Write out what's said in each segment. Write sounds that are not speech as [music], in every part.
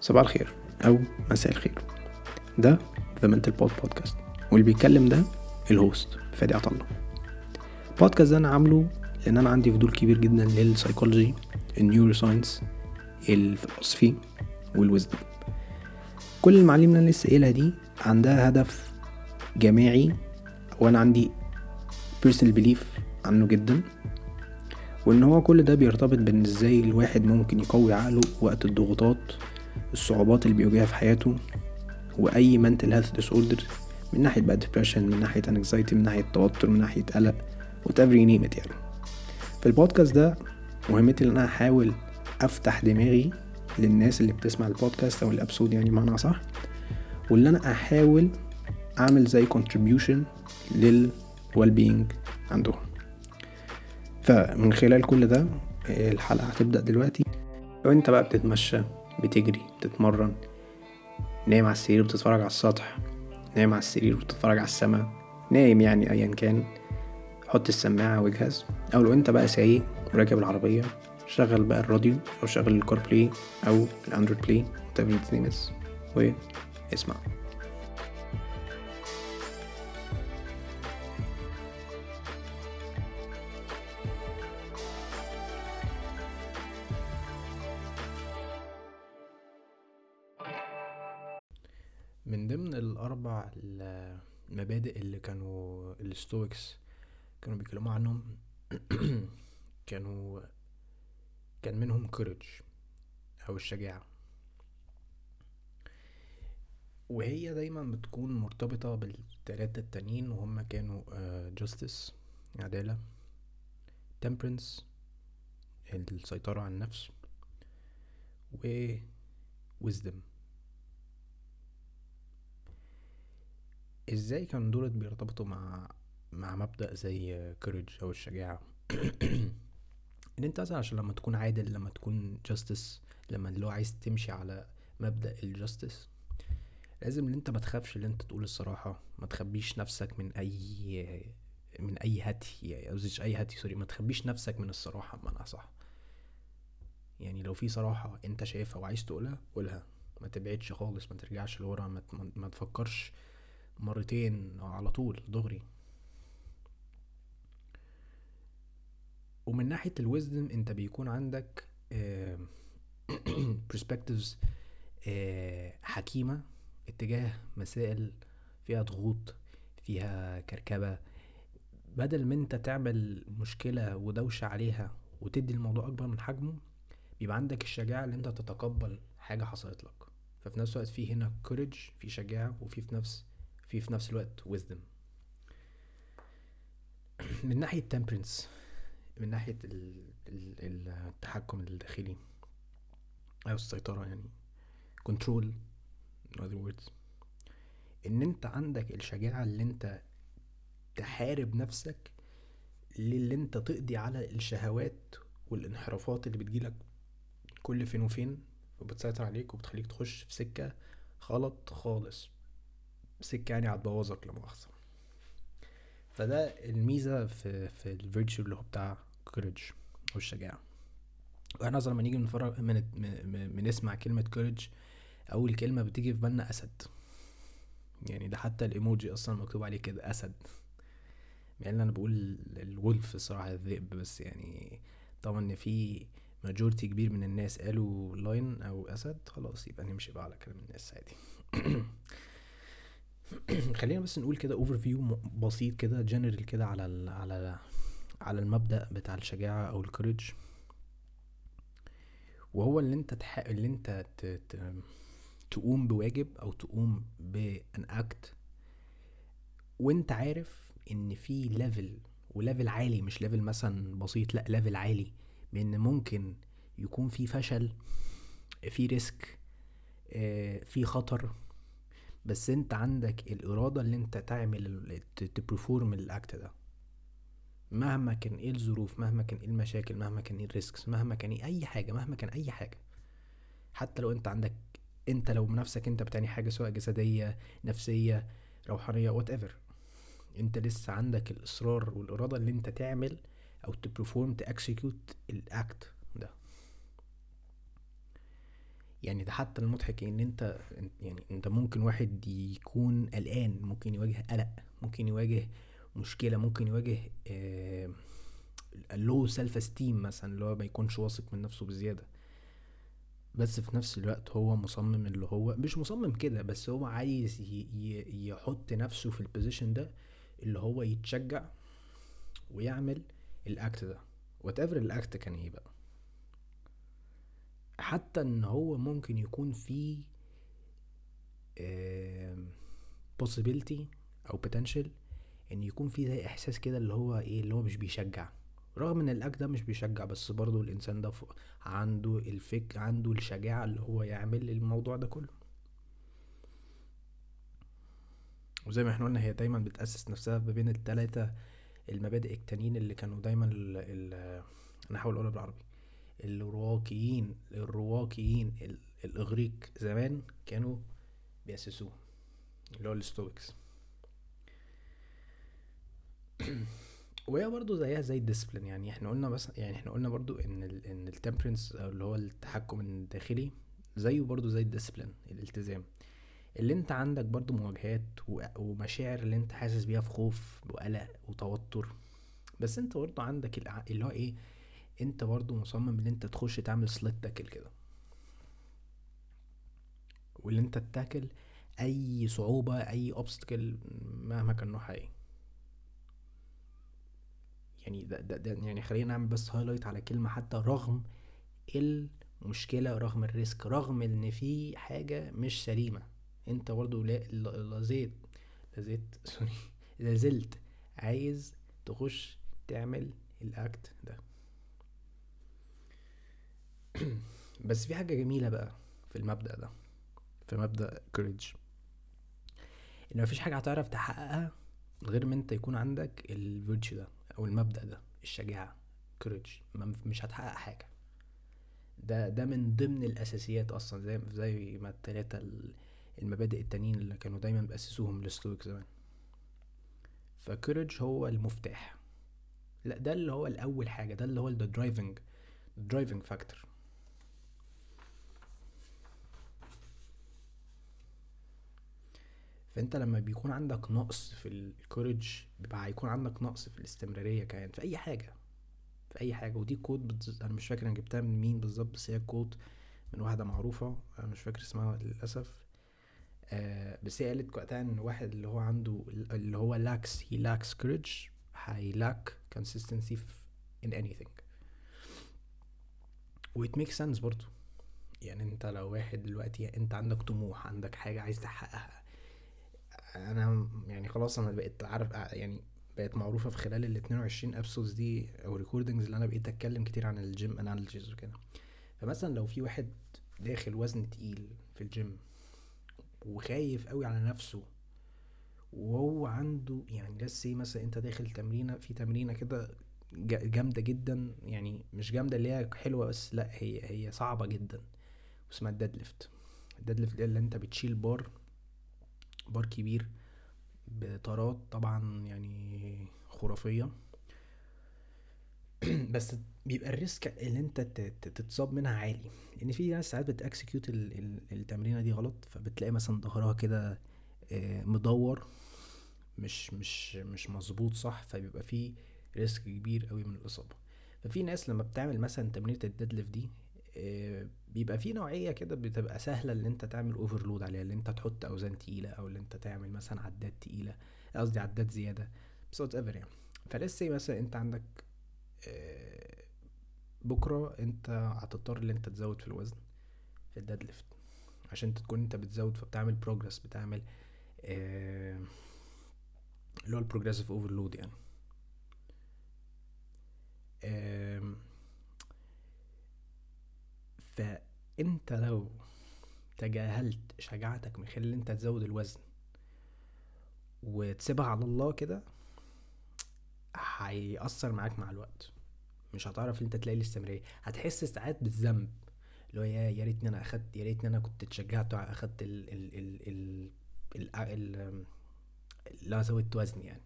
صباح الخير أو مساء الخير. ده The Mental Pod podcast واللي بيتكلم ده ال host فادي عطلة البودكاست ده أنا عامله لأن أنا عندي فضول كبير جدا لل psychology ال neuroscience ال philosophy وال wisdom كل المعلومات اللي أنا لسه قايلها دي عندها هدف جماعي وأنا عندي personal belief عنه جدا. وإن هو كل ده بيرتبط بإن إزاي الواحد ممكن يقوي عقله وقت الضغوطات الصعوبات اللي بيواجهها في حياته وأي mental health disorder من ناحية بقى depression من ناحية anxiety من ناحية توتر من ناحية قلق whatever you يعني. في البودكاست ده مهمتي إن أنا أحاول أفتح دماغي للناس اللي بتسمع البودكاست أو الابسود يعني معنى صح واللي أنا أحاول أعمل زي contribution لل well being عندهم. فمن خلال كل ده الحلقة هتبدأ دلوقتي. لو أنت بقى بتتمشى بتجري بتتمرن نايم على السرير بتتفرج على السطح نايم على السرير بتتفرج على السماء نايم يعني ايا كان. حط السماعة واجهز أو لو أنت بقى سايق وراكب العربية شغل بقى الراديو أو شغل ال CarPlay أو ال Android Play whatever is واسمع. الستويكس كانوا بيتكلموا عنهم كانوا كان منهم courage أو الشجاعة وهي دايما بتكون مرتبطة بالتلاتة التانيين وهم كانوا justice عدالة temperance السيطرة على النفس و wisdom. إزاي كان دولت بيرتبطوا مع مع مبدأ زي courage أو الشجاعة. [clears throat] إن أنت مثلا عشان لما تكون عادل لما تكون justice لما اللي هو عايز تمشي على مبدأ ال justice لازم إن أنت ما تخافش ان أنت تقول الصراحة. ما تخبيش نفسك من أي من أي هتي يعني أي هتي sorry ما تخبيش نفسك من الصراحة بمعنى صح يعني لو في صراحة أنت شايفها وعايز تقولها قولها. ما تبعدش خالص ما ترجعش لورا ما تفكرش مرتين على طول دغري. ومن ناحية الويزدم انت بيكون عندك [clears throat] perspectives حكيمة اتجاه مسائل فيها ضغوط فيها كركبة. بدل ما انت تعمل مشكلة ودوشة عليها وتدي الموضوع أكبر من حجمه بيبقى عندك الشجاعة اللي انت تتقبل حاجة حصلت لك. ففي نفس الوقت في هنا كوريج في شجاعة وفي في نفس في في نفس الوقت wisdom. [clears throat] من ناحية temperance من ناحية ال ال التحكم الداخلي أو السيطرة يعني. control in other words. إن أنت عندك الشجاعة اللي أنت تحارب نفسك للي أنت تقضي على الشهوات والانحرافات اللي بتجيلك كل فين وفين وبتسيطر عليك وبتخليك تخش في سكة غلط خالص. سكة يعني هتبوظك لا مؤاخذة فده الميزة في في ال virtue اللي هو بتاع courage أو الشجاعة وإحنا أصلا لما نيجي نتفرج من, من, من نسمع كلمة courage أول كلمة بتيجي في بالنا أسد. يعني ده حتى الإيموجي أصلا مكتوب عليه كده أسد. يعني أنا بقول ال wolf الصراحة الذئب بس يعني طبعا إن في majority كبير من الناس قالوا lion أو أسد خلاص يبقى نمشي بقى على كلام الناس عادي. [coughs] خلينا بس نقول كده overview بسيط كده جنرال كده على ال على على المبدأ بتاع الشجاعة أو ال courage وهو اللي أنت تح... اللي أنت ت... ت... تقوم بواجب أو تقوم بأن act وأنت عارف إن في level و level عالي مش level مثلا بسيط لأ level عالي. بإن ممكن يكون في فشل في risk في خطر. بس أنت عندك الإرادة اللي أنت تعمل ت perform ال act ده. مهما كان إيه الظروف مهما كان إيه المشاكل مهما كان إيه ال risks مهما كان إيه أي حاجة مهما كان أي حاجة. حتى لو أنت عندك أنت لو بنفسك أنت بتعني حاجة سواء جسدية نفسية روحانية whatever أنت لسه عندك الإصرار والإرادة اللي أنت تعمل أو ت perform ت execute ال act ده. يعني ده حتى المضحك إن أنت يعني أنت ممكن واحد يكون قلقان ممكن يواجه قلق ممكن يواجه مشكلة ممكن يواجه low self-esteem مثلا اللي هو ما يكونش واثق من نفسه بزيادة. بس في نفس الوقت هو مصمم اللي هو مش مصمم كده بس هو عايز يحط نفسه في ال position ده اللي هو يتشجع ويعمل ال act ده. whatever ال act كان إيه بقى. حتى إن هو ممكن يكون في possibility أو potential إن يكون في زي إحساس كده اللي هو إيه اللي هو مش بيشجع. رغم إن ال act ده مش بيشجع بس برضه الإنسان ده عنده الفكر عنده الشجاعة اللي هو يعمل الموضوع ده كله. وزي ما إحنا قلنا هي دايما بتأسس نفسها ما بين التلاتة المبادئ التانيين اللي كانوا دايما ال ال أنا هحاول أقولها بالعربي. الرواقيين الرواقيين الإغريق زمان كانوا بيأسسوه اللي هو ال Stoics. [clears throat] وهي برضو زيها زي ال discipline يعني إحنا قلنا بس يعني إحنا قلنا برضو إن ال إن ال temperance أو اللي هو التحكم الداخلي زيه برضو زي الديسبلين الالتزام. اللي انت عندك برضو مواجهات ومشاعر اللي انت حاسس بيها في خوف وقلق وتوتر. بس انت برضو عندك اللي هو إيه انت برضو مصمم إن انت تخش تعمل سلت تاكل كده. واللي انت تاكل أي صعوبة أي اوبستكل مهما كان نوعها إيه. يعني ده, ده, ده يعني خلينا نعمل بس هايلايت على كلمة حتى رغم المشكلة رغم ال risk رغم إن في حاجة مش سليمة. أنت برضو لازيت لازيت [laughs] sorry لازلت عايز تخش تعمل ال act ده. [clears throat] بس في حاجة جميلة بقى في المبدأ ده في مبدأ courage إن مفيش حاجة هتعرف تحققها غير ما أنت يكون عندك ال virtue ده. أو المبدأ ده الشجاعة courage مش هتحقق حاجة. ده ده من ضمن الأساسيات أصلا زي زي ما التلاتة المبادئ التانيين اللي كانوا دايما بيأسسوهم ال Stoic زمان. ف courage هو المفتاح. لا ده اللي هو الأول حاجة ده اللي هو ال driving driving driving factor فأنت لما بيكون عندك نقص في ال courage بيبقى هيكون عندك نقص في الاستمرارية كمان في أي حاجة في أي حاجة. ودي quote بتز... أنا مش فاكر أنا جبتها من مين بالظبط بس هي quote من واحدة معروفة أنا مش فاكر اسمها للأسف. آه بس هي قالت وقتها إن واحد اللي هو عنده اللي هو lacks هي lacks courage هي lack consistency in anything. و it makes sense برضو. يعني أنت لو واحد دلوقتي أنت عندك طموح عندك حاجة عايز تحققها أنا يعني خلاص أنا بقيت عارف يعني بقت معروفة في خلال ال 22 episodes دي أو recordings اللي أنا بقيت أتكلم كتير عن ال gym analogies وكده. فمثلا لو في واحد داخل وزن تقيل في الجيم وخايف قوي على نفسه وهو عنده يعني لسه مثلا أنت داخل تمرينة في تمرينة كده جامدة جدا يعني مش جامدة اللي هي حلوة بس لأ هي هي صعبة جدا اسمها ال deadlift ال deadlift اللي أنت بتشيل bar bar كبير بطارات طبعا يعني خرافية. [clears throat] بس بيبقى ال risk اللي انت تتصاب منها عالي لأن في ناس ساعات بت execute التمرينة دي غلط فبتلاقي مثلا ظهرها كده آه، مدور مش مش مش مظبوط صح فبيبقى فيه risk كبير قوي من الإصابة. ففي ناس لما بتعمل مثلا تمرينة ال dead دي بيبقى في نوعية كده بتبقى سهلة ان انت تعمل overload عليها اللي انت تحط أوزان تقيلة أو اللي انت تعمل مثلا عدات تقيلة قصدي عدات زيادة بس whatever يعني فلسه مثلا انت عندك آه، بكرة انت هتضطر ان انت تزود في الوزن في ال deadlift. عشان تكون انت بتزود فبتعمل progress بتعمل آه، اللي هو ال progressive overload يعني. فانت لو تجاهلت شجاعتك من خلال انت تزود الوزن وتسيبها على الله كده هيأثر معاك مع الوقت. مش هتعرف انت تلاقي الاستمرارية هتحس ساعات بالذنب. اللي هو يا يا ريتني أنا أخدت يا ريتني أنا كنت اتشجعت واخدت ال ال ال ال ال ال أنا زودت وزني يعني.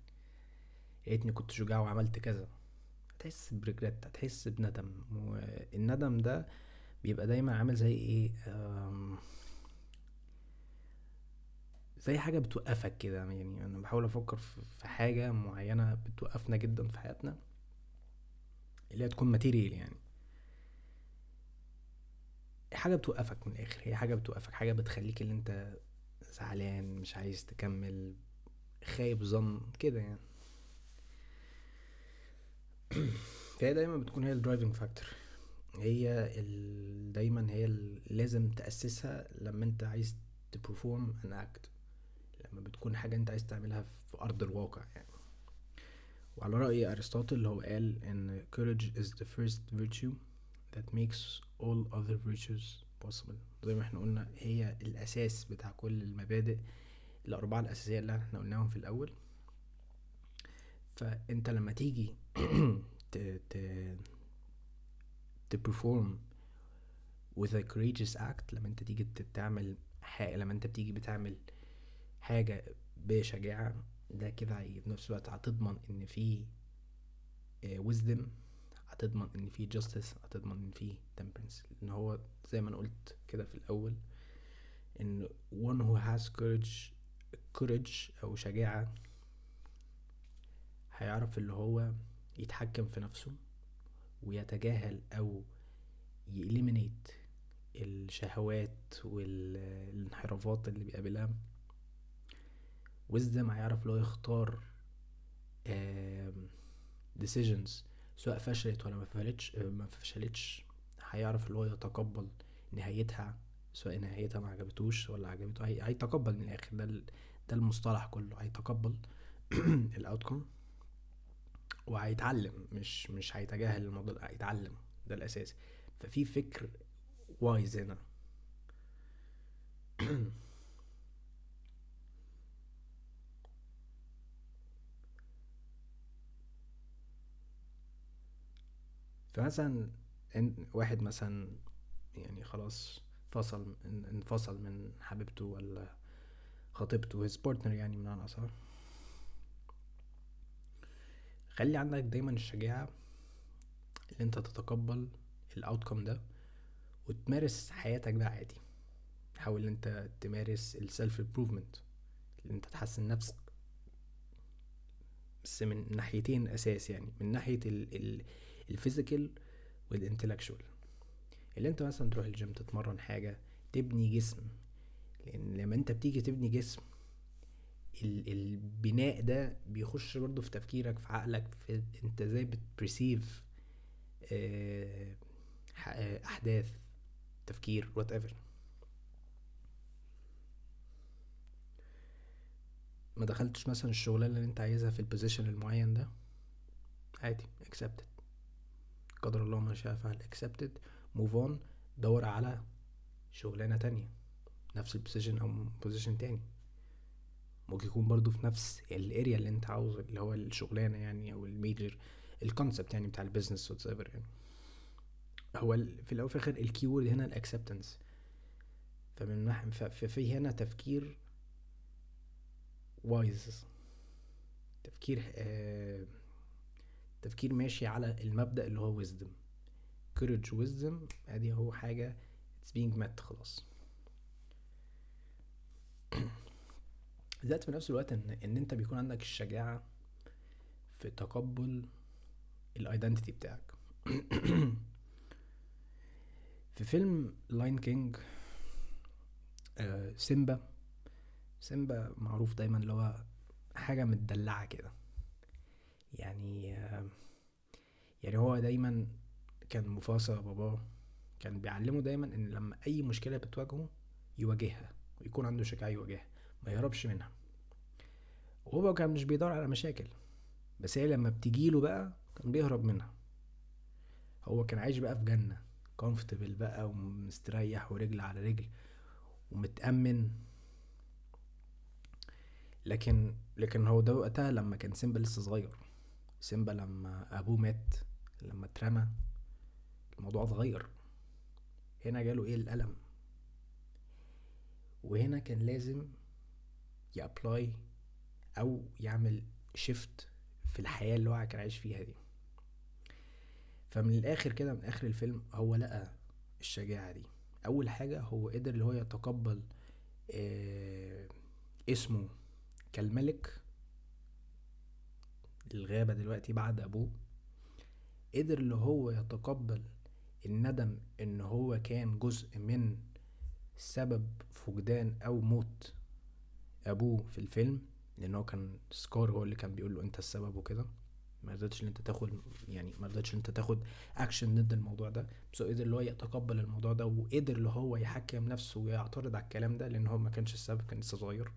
يا ريتني كنت شجاع وعملت كذا. هتحس ب regret هتحس بندم. والندم ده بيبقى دايما عامل زي إيه زي حاجة بتوقفك كده. يعني أنا بحاول أفكر في حاجة معينة بتوقفنا جدا في حياتنا اللي هي تكون material يعني. حاجة بتوقفك من الآخر هي حاجة بتوقفك حاجة بتخليك اللي أنت زعلان مش عايز تكمل خايب ظن كده يعني. [clears throat] فهي دايما بتكون هي ال driving factor هي ال... دايما هي ال... لازم تأسسها لما انت عايز ت perform an act لما بتكون حاجة انت عايز تعملها في أرض الواقع يعني. وعلى رأي أرسطاطل هو قال إن courage is the first virtue that makes all other virtues possible. زي ما إحنا قلنا هي الأساس بتاع كل المبادئ الأربعة الأساسية اللي إحنا قلناهم في الأول. فأنت لما تيجي [clears throat] ت ت تبرفورم with a courageous act. لما انت تيجي تعمل حاجة لما انت بتيجي بتعمل حاجة بشجاعة ده كده في نفس الوقت هتضمن إن في آه، wisdom هتضمن إن في justice هتضمن إن في temperance. لأن هو زي ما أنا قلت كده في الأول إن one who has courage courage أو شجاعة هيعرف اللي هو يتحكم في نفسه. ويتجاهل أو يإليمينيت الشهوات والانحرافات اللي بيقابلها. Wisdom هيعرف اللي هو يختار decisions سواء فشلت ولا ما فشلتش ما فشلتش. هيعرف اللي هو يتقبل نهايتها سواء نهايتها ما عجبتوش ولا عجبته هيتقبل من الآخر. ده ده المصطلح كله هيتقبل [clears throat] الاوتكم وهيتعلم مش مش هيتجاهل الموضوع هيتعلم ده الأساس. ففي فكر وايز هنا. [clears throat] فمثلا واحد مثلا يعني خلاص فصل انفصل من حبيبته ولا خطيبته his partner يعني من أصح. خلي عندك دايما الشجاعة اللي أنت تتقبل ال outcome ده وتمارس حياتك بقى عادي. حاول إن أنت تمارس ال self improvement اللي أنت تحسن نفسك. بس من ناحيتين أساس يعني من ناحية ال physical وال intellectual اللي أنت مثلا تروح الجيم تتمرن حاجة تبني جسم. لأن لما أنت بتيجي تبني جسم البناء ده بيخش برضه في تفكيرك في عقلك في انت إزاي بت perceive آه، أحداث تفكير whatever ما دخلتش مثلا الشغلانة اللي انت عايزها في ال position المعين ده؟ عادي accepted. قدر الله ما شاء فعل accepted. move on دور على شغلانة تانية نفس ال position أو position تاني. ممكن يكون برضو في نفس ال area اللي انت عاوزه اللي هو الشغلانة يعني أو ال major ال concept يعني بتاع ال business ever يعني. هو في الأول وفي الآخر ال keyword هنا ال acceptance فمن ناحيه ففي هنا تفكير wise تفكير آه تفكير ماشي على المبدأ اللي هو wisdom. courage wisdom. أدي هو حاجة it's being met خلاص. [clears throat] that في نفس الوقت ان إن أنت بيكون عندك الشجاعة في تقبل ال identity بتاعك. [clears throat] في فيلم Lion King آه سيمبا. سيمبا معروف دايما اللي هو حاجة متدلعة كده. يعني يعني هو دايما كان مفاصة باباه كان بيعلمه دايما إن لما أي مشكلة بتواجهه يواجهها ويكون عنده شجاعة يواجهها. ما يهربش منها. وهو كان مش بيدور على مشاكل بس هي لما بتجيله بقى كان بيهرب منها. هو كان عايش بقى في جنة كومفتبل بقى ومستريح ورجل على رجل ومتأمن. لكن لكن هو ده وقتها لما كان سيمبا لسه صغير. سيمبا لما أبوه مات لما اترمى الموضوع اتغير. هنا جاله إيه؟ الألم. وهنا كان لازم يأبلاي أو يعمل شيفت في الحياة اللي هو كان عايش فيها دي. فمن الآخر كده من آخر الفيلم هو لقى الشجاعة دي. أول حاجة هو قدر اللي هو يتقبل آه اسمه كالملك الغابة دلوقتي بعد أبوه. قدر اللي هو يتقبل الندم إن هو كان جزء من سبب فقدان أو موت. أبوه في الفيلم لأن هو كان سكار هو اللي كان بيقول له أنت السبب وكده. ما رضيتش إن أنت تاخد يعني ما رضيتش إن أنت تاخد اكشن ضد الموضوع ده. بس هو قدر اللي هو يتقبل الموضوع ده وقدر اللي هو يحكم نفسه ويعترض على الكلام ده لأن هو ما كانش السبب كان لسه صغير.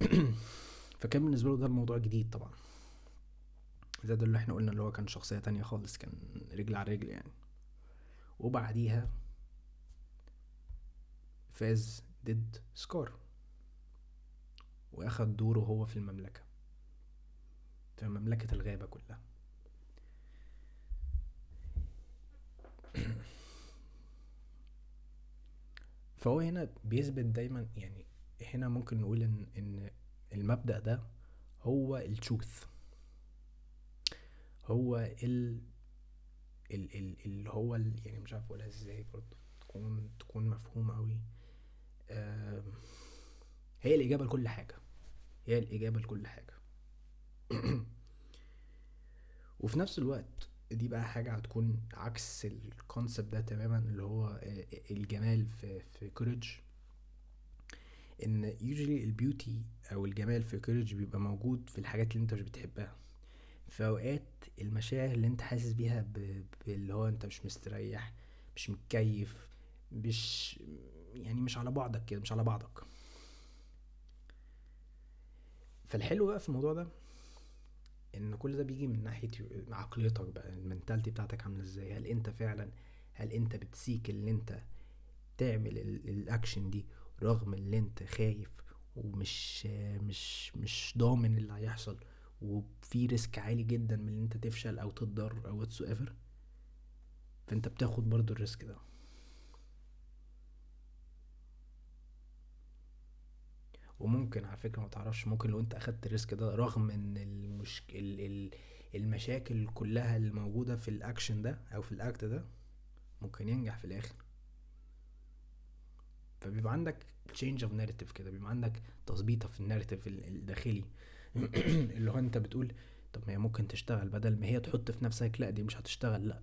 [clears throat] فكان بالنسبة له ده الموضوع جديد طبعا. زاد اللي إحنا قلنا اللي هو كان شخصية تانية خالص كان رجل على رجل يعني. وبعديها فاز ضد سكار وأخد دوره هو في المملكة في مملكة الغابة كلها. [clears throat] فهو هنا بيثبت دايما يعني هنا ممكن نقول إن إن المبدأ ده هو التروث. هو ال ال ال اللي هو ال يعني مش عارف أقولها إزاي برضه تكون تكون مفهومة أوي. هي الإجابة لكل حاجة. هي الإجابة لكل حاجة. [clears throat] وفي نفس الوقت دي بقى حاجة هتكون عكس الكونسبت ده تماما اللي هو الجمال في في courage إن usually ال beauty أو الجمال في courage بيبقى موجود في الحاجات اللي أنت مش بتحبها. في أوقات المشاعر اللي أنت حاسس بيها باللي هو أنت مش مستريح مش متكيف مش يعني مش على بعضك كده مش على بعضك. فالحلو بقى في الموضوع ده إن كل ده بيجي من ناحية عقليتك بقى ال mentality بتاعتك عاملة إزاي؟ هل أنت فعلا هل أنت بت seek اللي أنت تعمل الأكشن دي رغم اللي أنت خايف ومش مش مش ضامن اللي هيحصل وفي risk عالي جدا من ان أنت تفشل أو تضر أو whatsoever فأنت بتاخد برضو ال risk ده. وممكن على فكرة ما تعرفش ممكن لو انت أخدت ال risk ده رغم إن المشكل المشاكل كلها اللي موجوده في الأكشن ده أو في ال act ده ممكن ينجح في الآخر. فبيبقى عندك change of narrative كده بيبقى عندك تظبيطة في ال narrative الداخلي. [clears throat] اللي هو انت بتقول طب ما هي ممكن تشتغل بدل ما هي تحط في نفسك لا دي مش هتشتغل لا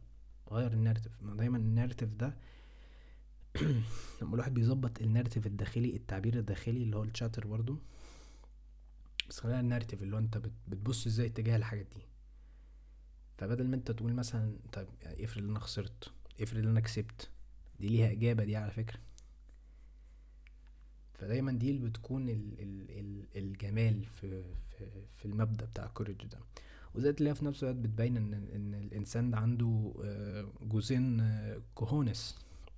غير ال narrative ما دايما ال narrative ده [clears throat] لما الواحد بيظبط ال narrative الداخلي التعبير الداخلي اللي هو ال chatter برضو بس خلينا ال narrative اللي هو انت بتبص إزاي اتجاه الحاجات دي. فبدل ما انت تقول مثلا طيب يعني افرض أنا خسرت افرض أنا كسبت دي ليها إجابة دي على فكرة. فدايما دي اللي بتكون ال ال ال الجمال في في في المبدأ بتاع ال courage ده. وزي اللي في نفس الوقت بتبين ان إن الإنسان ده عنده آه، جزئين آه،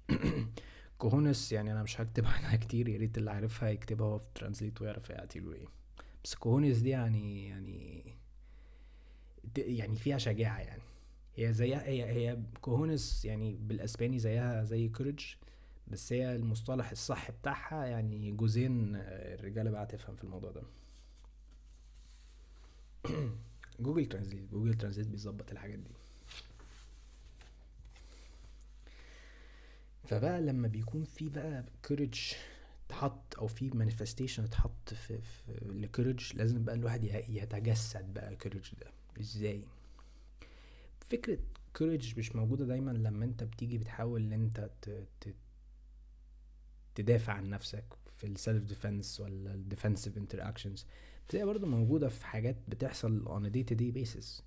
[clears throat] cojones يعني أنا مش هكتب عنها [laughs] كتير يا ريت اللي عارفها يكتبها في translate ويعرف يعطيله إيه. بس cojones دي يعني يعني يعني فيها شجاعة يعني. هي زيها هي هي cojones يعني بالأسباني زيها زي courage بس هي المصطلح الصح بتاعها يعني جوزين الرجالة بقى تفهم في الموضوع ده. Google Translate Google Translate بيظبط الحاجات دي. فبقى لما بيكون في بقى courage اتحط أو في manifestation اتحط في, في لازم بقى الواحد يتجسد بقى courage ده. إزاي؟ فكرة courage مش موجودة دايما لما أنت بتيجي بتحاول إن أنت تدافع عن نفسك في ال self defense ولا ال defensive interactions بتلاقي برضه موجودة في حاجات بتحصل on a day to day basis.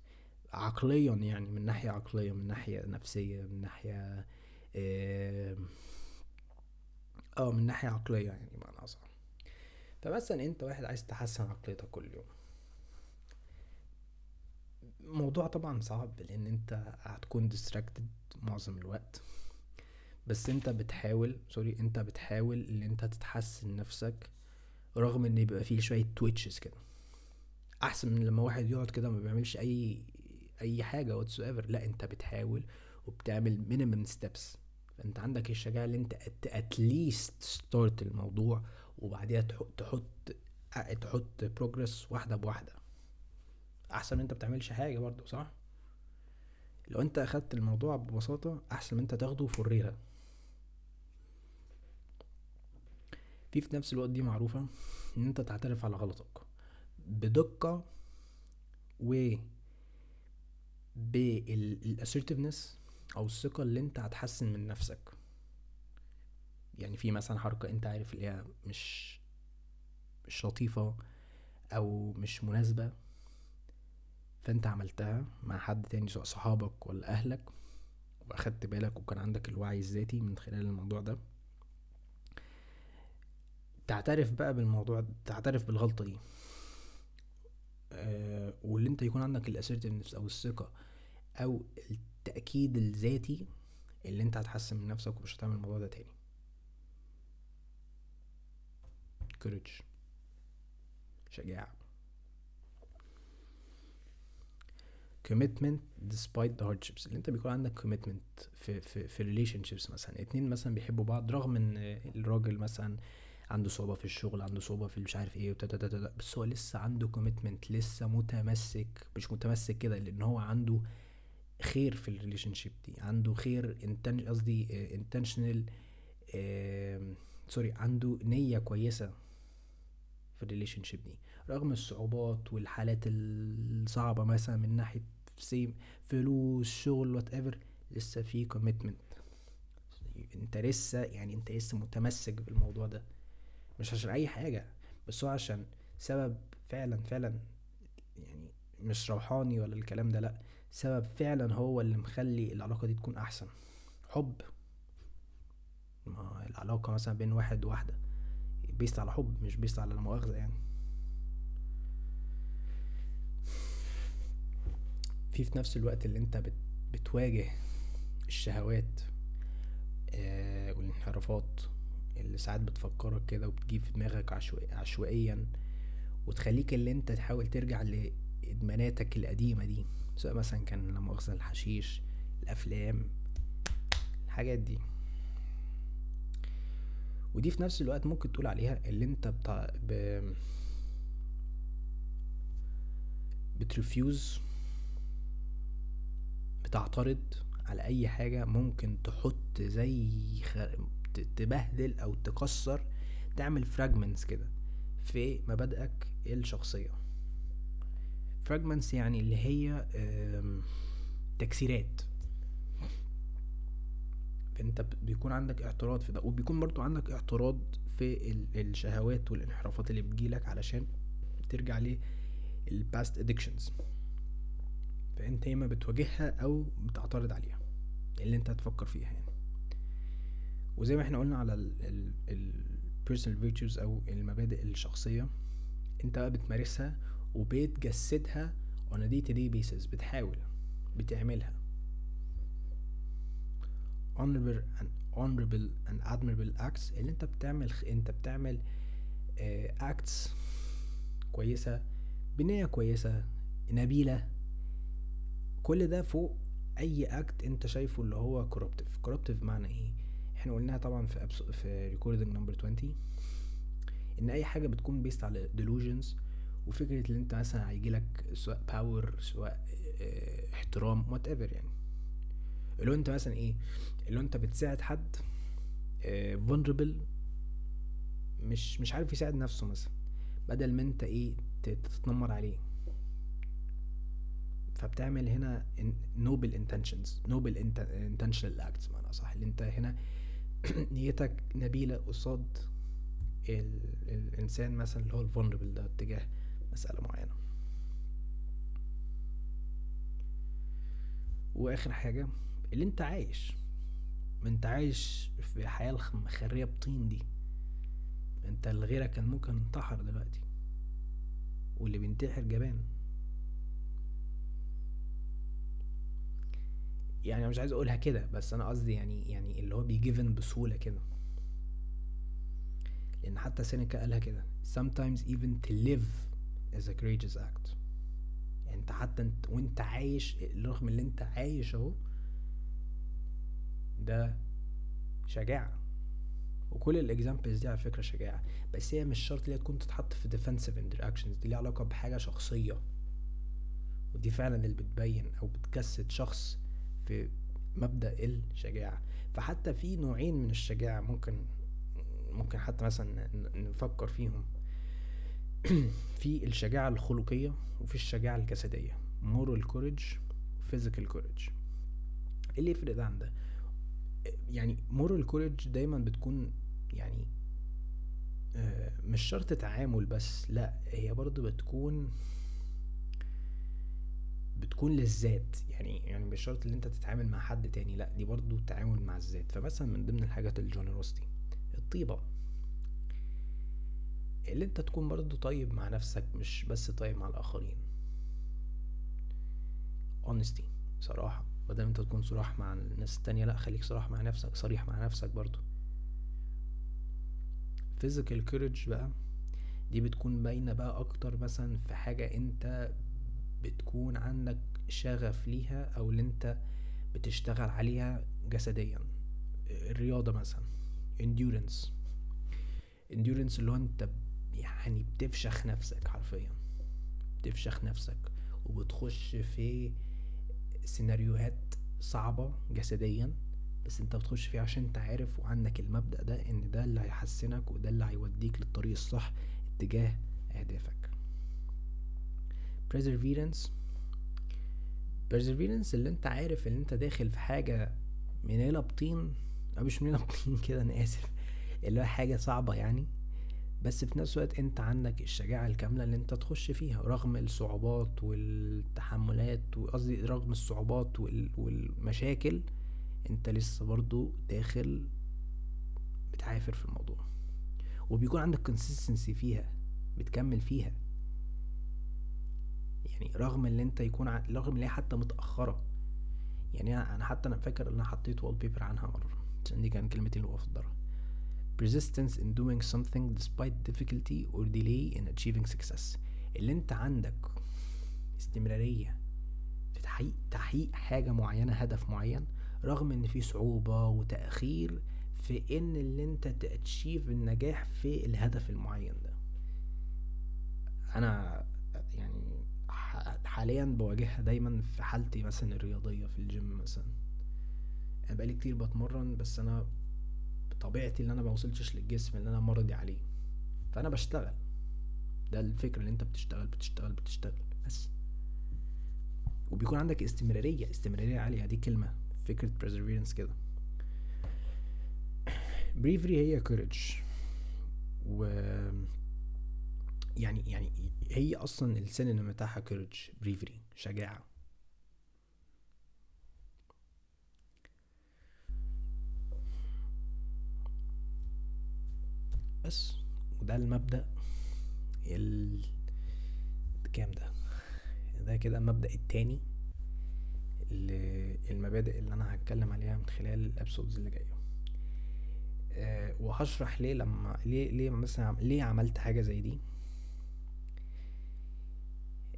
عقليا يعني من ناحية عقلية من ناحية نفسية من ناحية آه من ناحية عقلية يعني معنى أصح. فمثلا أنت واحد عايز تحسن عقليتك كل يوم. موضوع طبعا صعب لأن أنت هتكون distracted معظم الوقت. بس أنت بتحاول sorry أنت بتحاول إن أنت تتحسن نفسك رغم إن يبقى فيه شوية twitches كده. أحسن من لما واحد يقعد كده ما بيعملش أي أي حاجة واتس لا أنت بتحاول وبتعمل minimum steps فأنت عندك الشجاعة اللي أنت at least start الموضوع وبعديها تحط تحط progress واحدة بواحدة. أحسن من أنت بتعملش حاجة برضو صح؟ لو أنت أخدت الموضوع ببساطة أحسن من أنت تاخده فريرة في في نفس الوقت دي معروفة إن أنت تعترف على غلطك بدقة و بالاسرتفنس أو الثقة اللي أنت هتحسن من نفسك. يعني في مثلا حركة أنت عارف اللي هي مش مش لطيفة أو مش مناسبة فأنت عملتها مع حد تاني سواء صحابك ولا أهلك وأخدت بالك وكان عندك الوعي الذاتي من خلال الموضوع ده. تعترف بقى بالموضوع تعترف بالغلطة دي. أه واللي أنت يكون عندك الاسيرتيفنس أو الثقة أو التأكيد الذاتي اللي انت هتحسن من نفسك ومش هتعمل الموضوع ده تاني. Courage. شجاعة. Commitment despite the hardships. اللي انت بيكون عندك commitment في في في relationships مثلا. اتنين مثلا بيحبوا بعض رغم إن الراجل مثلا عنده صعوبة في الشغل عنده صعوبة في مش عارف إيه بس هو لسه عنده commitment لسه متمسك مش متمسك كده لأن هو عنده خير في ال relationship دي عنده خير قصدي intentional sorry عنده نية كويسة في ال relationship دي. رغم الصعوبات والحالات الصعبة مثلا من ناحية same فلوس شغل whatever لسه في commitment انت لسه يعني انت لسه متمسك بالموضوع ده. مش عشان أي حاجة بس هو عشان سبب فعلا فعلا يعني مش روحاني ولا الكلام ده لأ. سبب فعلا هو اللي مخلي العلاقة دي تكون أحسن. حب. ما العلاقة مثلا بين واحد وواحدة based على حب مش based على مؤاخذة يعني. في في نفس الوقت اللي أنت بت بتواجه الشهوات آه والانحرافات اللي ساعات بتفكرك كده وبتجيب في دماغك عشوائي عشوائيا وتخليك اللي أنت تحاول ترجع لإدماناتك القديمة دي. سواء مثلا كان لا مؤاخذة الحشيش الأفلام الحاجات دي. ودي في نفس الوقت ممكن تقول عليها اللي انت بتاع ب... بت refuse بتعترض على أي حاجة ممكن تحط زي خ... تبهدل أو تكسر تعمل fragments كده في مبادئك الشخصية. fragments يعني اللي هي تكسيرات. انت بيكون عندك اعتراض في ده. وبيكون برضو عندك اعتراض في الشهوات والانحرافات اللي بتجيلك علشان ترجع لل past addictions فأنت يا إما بتواجهها أو بتعترض عليها. اللي أنت هتفكر فيها يعني. وزي ما إحنا قلنا على ال personal virtues أو المبادئ الشخصية أنت بقى بتمارسها وبتجسدها on a day to day basis بتحاول بتعملها honorable and honorable and admirable acts اللي انت بتعمل انت بتعمل uh, acts كويسة بنية كويسة نبيلة كل ده فوق أي act انت شايفه اللي هو corruptive corruptive معنى إيه إحنا قلناها طبعا في. في recording number 20 إن أي حاجة بتكون based على delusions وفكرة إن أنت مثلا هيجيلك سواء power سواء آه احترام whatever يعني. هو أنت مثلا إيه هو أنت بتساعد حد آه vulnerable مش مش عارف يساعد نفسه مثلا بدل ما أنت إيه تتنمر عليه. فبتعمل هنا noble intentions noble intentional acts معنى صح اللي أنت هنا [clears throat] نيتك نبيلة قصاد ال... الإنسان مثلا اللي هو ال vulnerable ده اتجاه مسألة معينة. وآخر حاجة اللي أنت عايش ما أنت عايش في حياة مخريه بطين دي. أنت اللي غيرك كان ممكن انتحر دلوقتي. واللي بينتحر جبان. يعني مش عايز أقولها كده بس أنا قصدي يعني يعني اللي هو بيجيفن بسهولة كده. لأن حتى سينيكا قالها كده sometimes even to live is a courageous act. يعني انت حتى انت وانت عايش رغم اللي انت عايش اهو ده شجاعة. وكل الاكزامبلز دي على فكرة شجاعة. بس هي مش شرط اللي تكون تتحط في defensive interactions دي ليها علاقة بحاجة شخصية. ودي فعلا اللي بتبين أو بتجسد شخص في مبدأ الشجاعة. فحتى في نوعين من الشجاعة ممكن ممكن حتى مثلا نفكر فيهم. [clears throat] في الشجاعة الخلقية وفي الشجاعة الجسدية. moral courage physical courage. إيه اللي يفرق ده عن ده؟ يعني moral courage دايما بتكون يعني آه، مش شرط تعامل بس لا هي برضو بتكون بتكون للذات. يعني يعني مش شرط إن أنت تتعامل مع حد تاني لا دي برضو تعامل مع الذات. فمثلا من ضمن الحاجات الجونيروستي الطيبة. اللي انت تكون برضو طيب مع نفسك مش بس طيب مع الآخرين. Honesty صراحة بدل انت تكون صراح مع الناس التانية لا خليك صراح مع نفسك صريح مع نفسك برضو physical courage بقى دي بتكون باينة بقى أكتر مثلا في حاجة انت بتكون عندك شغف ليها أو اللي انت بتشتغل عليها جسديا. الرياضة مثلا endurance. endurance اللي هو انت يعني بتفشخ نفسك حرفيا. بتفشخ نفسك وبتخش في سيناريوهات صعبة جسديا بس انت بتخش فيه عشان انت عارف وعندك المبدأ ده ان ده اللي هيحسنك وده اللي هيوديك للطريق الصح اتجاه أهدافك. Perseverance. Perseverance اللي انت عارف ان انت داخل في حاجة منيلة بطين أو مش منيلة بطين [laughs] كده أنا آسف اللي هو حاجة صعبة يعني. بس في نفس الوقت انت عندك الشجاعة الكاملة اللي انت تخش فيها رغم الصعوبات والتحملات وقصدي رغم الصعوبات والمشاكل انت لسه برضو داخل بتعافر في الموضوع. وبيكون عندك consistency فيها بتكمل فيها. يعني رغم اللي انت يكون ع... رغم اللي هي حتى متأخرة. يعني أنا حتى أنا فاكر إن أنا حطيت paper عنها مرة. عشان دي كان كلمتين اللي بفضلها persistence in doing something despite difficulty or delay in achieving success. اللي انت عندك استمرارية في تحقيق تحقيق حاجة معينة هدف معين رغم إن في صعوبة وتأخير في إن اللي انت تأتشيف النجاح في الهدف المعين ده. أنا يعني حاليا بواجهها دايما في حالتي مثلا الرياضية في الجيم مثلا. أنا بقالي كتير بتمرن بس أنا بطبيعتي اللي أنا ما وصلتش للجسم اللي أنا مرضي عليه. فأنا بشتغل. ده الفكرة اللي أنت بتشتغل بتشتغل بتشتغل. بس. وبيكون عندك استمرارية استمرارية عالية. دي كلمة فكرة perseverance كده. Bravery هي courage. و يعني يعني هي أصلا السينونيم بتاعها courage bravery شجاعة. بس. وده المبدأ ال كام ده؟ ده كده المبدأ التاني المبادئ اللي أنا هتكلم عليها من خلال ال episodes اللي جاية. أه وهشرح ليه لما ليه ليه مثلا ليه عملت حاجة زي دي.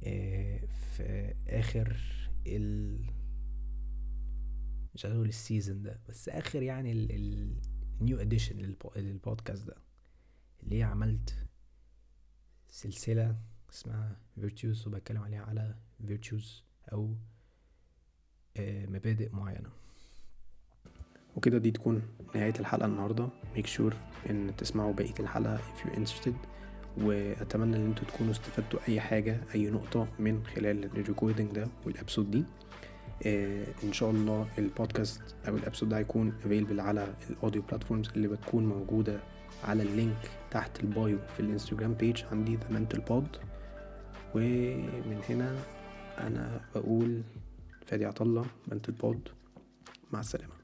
أه في آخر ال مش هقول ال season ده بس آخر يعني ال new edition لل podcast ده. ليه عملت سلسلة اسمها virtues وبتكلم عليها على virtues أو آه، مبادئ معينة. وكده دي تكون نهاية الحلقة النهاردة. Make sure إن تسمعوا بقية الحلقة if you're interested. وأتمنى إن أنتوا تكونوا استفدتوا أي حاجة أي نقطة من خلال ال recording ده وال episode دي. آه إن شاء الله البودكاست أو ال episode ده هيكون available على ال audio platforms اللي بتكون موجودة على ال link تحت ال bio في الانستجرام page عندي The Mental Pod ومن هنا أنا بقول فادي عطله Mental Pod مع السلامة.